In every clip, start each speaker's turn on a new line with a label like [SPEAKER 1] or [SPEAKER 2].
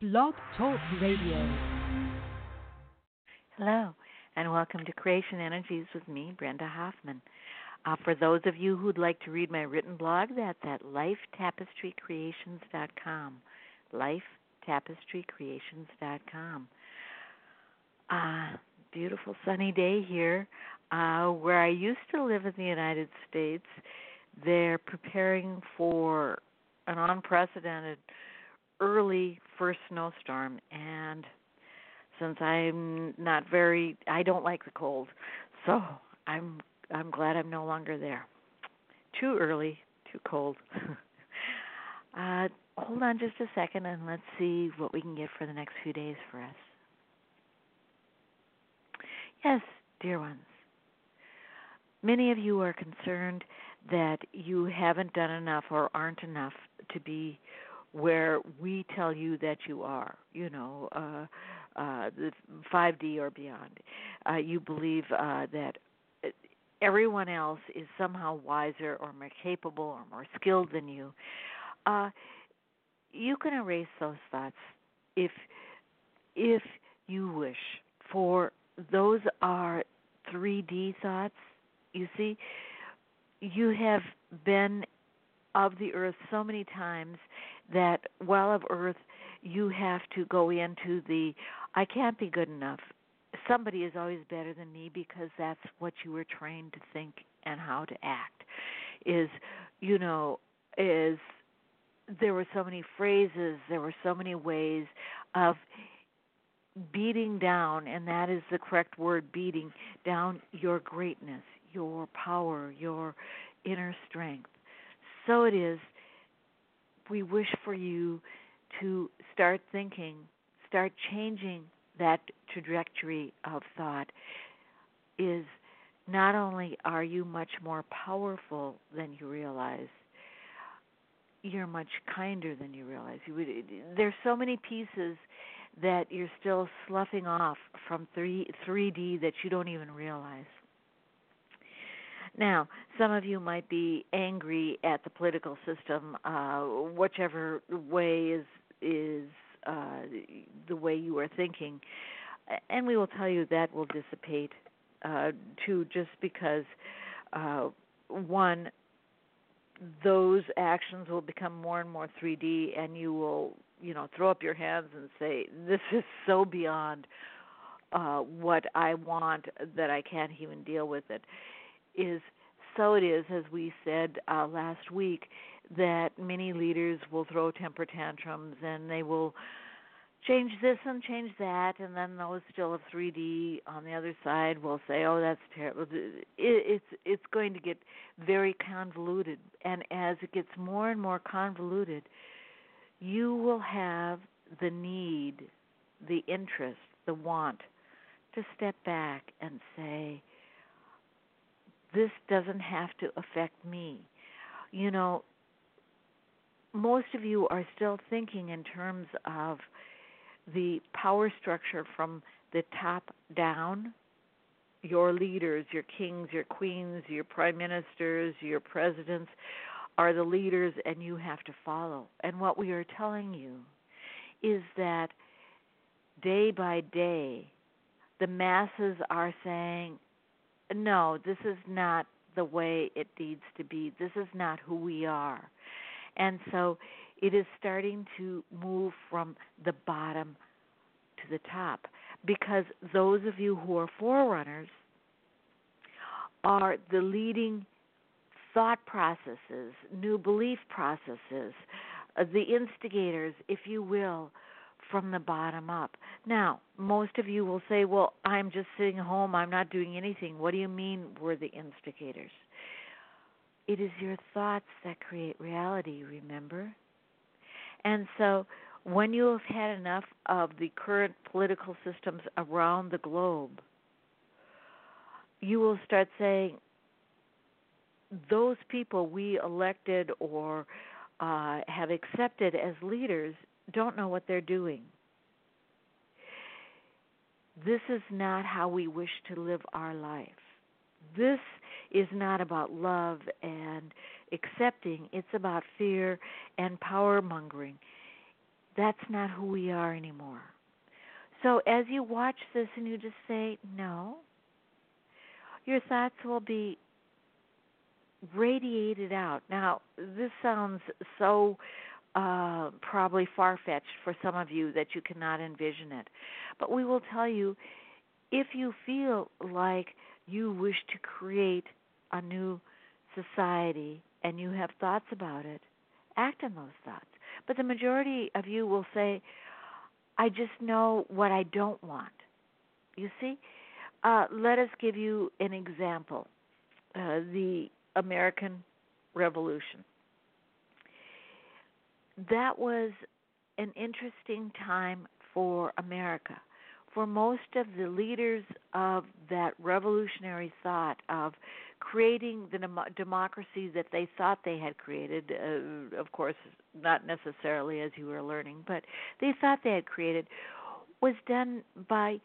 [SPEAKER 1] Blog Talk Radio.
[SPEAKER 2] Hello, and welcome to Creation Energies with me, Brenda Hoffman. Uh, for those of you who'd like to read my written blog, that's at lifetapestrycreations.com. Lifetapestrycreations.com. Uh, beautiful sunny day here. Uh, where I used to live in the United States, they're preparing for an unprecedented early first snowstorm and since I'm not very I don't like the cold. So I'm I'm glad I'm no longer there. Too early, too cold. uh hold on just a second and let's see what we can get for the next few days for us. Yes, dear ones. Many of you are concerned that you haven't done enough or aren't enough to be where we tell you that you are, you know, uh, uh, the 5D or beyond. Uh, you believe uh, that everyone else is somehow wiser or more capable or more skilled than you. Uh, you can erase those thoughts if if you wish. For those are 3D thoughts. You see, you have been of the earth so many times that while of earth you have to go into the I can't be good enough. Somebody is always better than me because that's what you were trained to think and how to act. Is you know, is there were so many phrases, there were so many ways of beating down, and that is the correct word beating down your greatness, your power, your inner strength. So it is we wish for you to start thinking, start changing that trajectory of thought is not only are you much more powerful than you realize, you're much kinder than you realize. You would, there's so many pieces that you're still sloughing off from 3 3D that you don't even realize. Now, some of you might be angry at the political system, uh, whichever way is is uh, the way you are thinking, and we will tell you that will dissipate uh, too, just because uh, one, those actions will become more and more 3D, and you will, you know, throw up your hands and say, "This is so beyond uh, what I want that I can't even deal with it." Is so it is, as we said uh, last week, that many leaders will throw temper tantrums and they will change this and change that, and then those still of 3D on the other side will say, "Oh, that's terrible." It, it's it's going to get very convoluted, and as it gets more and more convoluted, you will have the need, the interest, the want to step back and say, this doesn't have to affect me. You know, most of you are still thinking in terms of the power structure from the top down. Your leaders, your kings, your queens, your prime ministers, your presidents are the leaders, and you have to follow. And what we are telling you is that day by day, the masses are saying, no, this is not the way it needs to be. This is not who we are. And so it is starting to move from the bottom to the top because those of you who are forerunners are the leading thought processes, new belief processes, uh, the instigators, if you will, from the bottom up. Now, most of you will say, well, I'm just sitting home, I'm not doing anything. What do you mean we're the instigators? It is your thoughts that create reality, remember? And so, when you have had enough of the current political systems around the globe, you will start saying, those people we elected or uh, have accepted as leaders don't know what they're doing. This is not how we wish to live our life. This is not about love and accepting, it's about fear and power mongering. That's not who we are anymore. So as you watch this and you just say, no, your thoughts will be radiated out. Now, this sounds so uh, probably far fetched for some of you that you cannot envision it. But we will tell you if you feel like you wish to create a new society and you have thoughts about it, act on those thoughts. But the majority of you will say, I just know what I don't want. You see? Uh, let us give you an example uh, the American Revolution. That was an interesting time for America. For most of the leaders of that revolutionary thought of creating the dem- democracy that they thought they had created, uh, of course, not necessarily as you were learning, but they thought they had created, was done by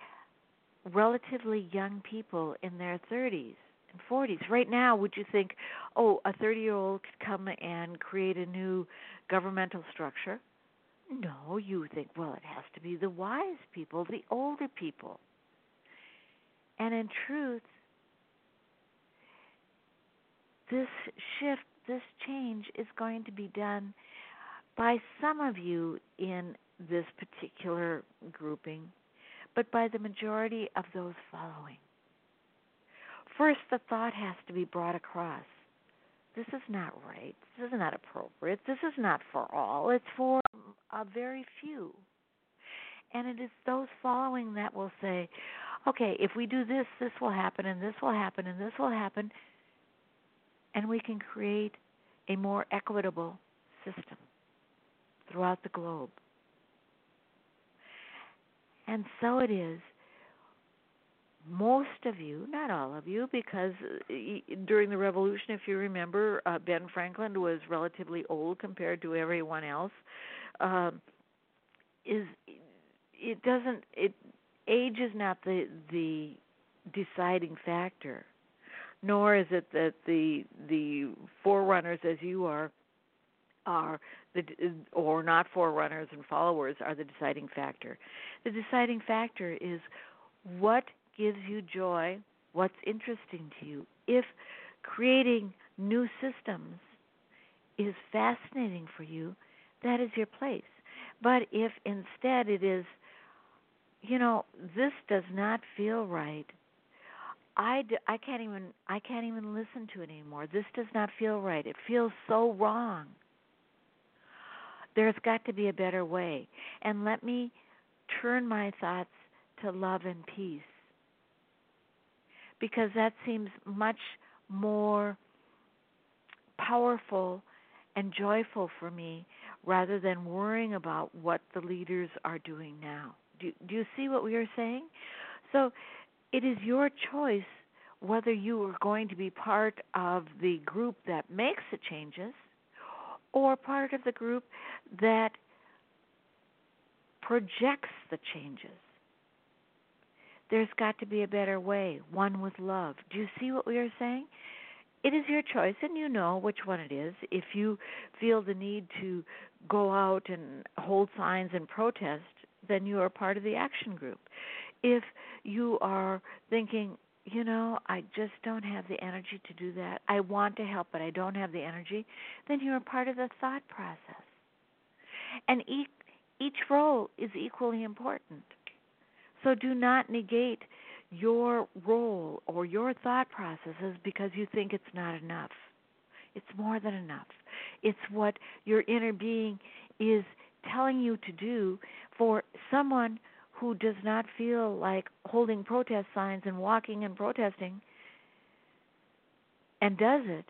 [SPEAKER 2] relatively young people in their 30s and 40s. Right now, would you think, oh, a 30 year old could come and create a new governmental structure? No, you think, well, it has to be the wise people, the older people. And in truth, this shift, this change is going to be done by some of you in this particular grouping, but by the majority of those following. First, the thought has to be brought across. This is not right. This is not appropriate. This is not for all. It's for a very few. And it is those following that will say, okay, if we do this, this will happen, and this will happen, and this will happen and we can create a more equitable system throughout the globe. And so it is. Most of you, not all of you, because uh, during the revolution, if you remember, uh, Ben Franklin was relatively old compared to everyone else. Um, is it doesn't it age is not the the deciding factor nor is it that the the forerunners as you are are the or not forerunners and followers are the deciding factor. The deciding factor is what gives you joy, what's interesting to you. If creating new systems is fascinating for you, that is your place. But if instead it is, you know, this does not feel right, I, I can't even I can't even listen to it anymore. This does not feel right. It feels so wrong. There's got to be a better way. And let me turn my thoughts to love and peace. Because that seems much more powerful and joyful for me rather than worrying about what the leaders are doing now. Do, do you see what we are saying? So it is your choice whether you are going to be part of the group that makes the changes or part of the group that projects the changes. There's got to be a better way, one with love. Do you see what we are saying? It is your choice, and you know which one it is. If you feel the need to go out and hold signs and protest, then you are part of the action group if you are thinking, you know, I just don't have the energy to do that. I want to help, but I don't have the energy. Then you're part of the thought process. And each, each role is equally important. So do not negate your role or your thought processes because you think it's not enough. It's more than enough. It's what your inner being is telling you to do for someone who does not feel like holding protest signs and walking and protesting and does it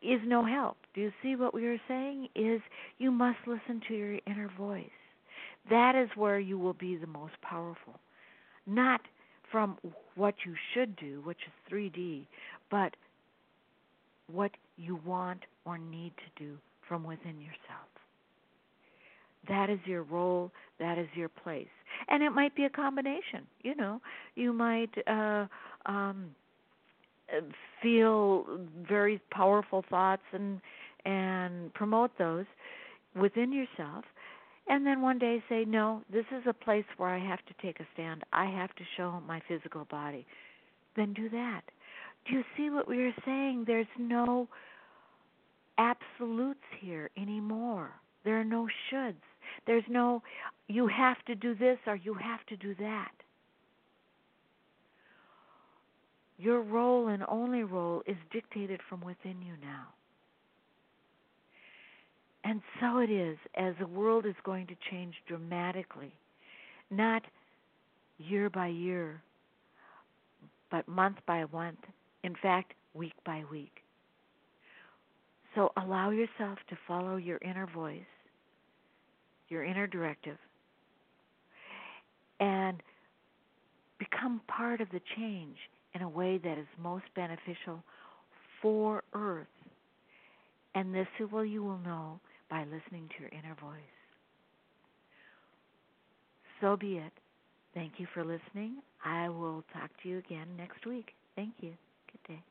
[SPEAKER 2] is no help. Do you see what we are saying? Is you must listen to your inner voice. That is where you will be the most powerful. Not from what you should do, which is 3D, but what you want or need to do from within yourself. That is your role, that is your place. And it might be a combination, you know. You might uh um feel very powerful thoughts and and promote those. within yourself and then one day say, No, this is a place where I have to take a stand. I have to show my physical body. Then do that. Do you see what we are saying? There's no absolutes here anymore. There are no shoulds. There's no, you have to do this or you have to do that. Your role and only role is dictated from within you now. And so it is as the world is going to change dramatically, not year by year, but month by month, in fact, week by week. So allow yourself to follow your inner voice, your inner directive, and become part of the change in a way that is most beneficial for Earth. And this will you will know by listening to your inner voice. So be it. Thank you for listening. I will talk to you again next week. Thank you. Good day.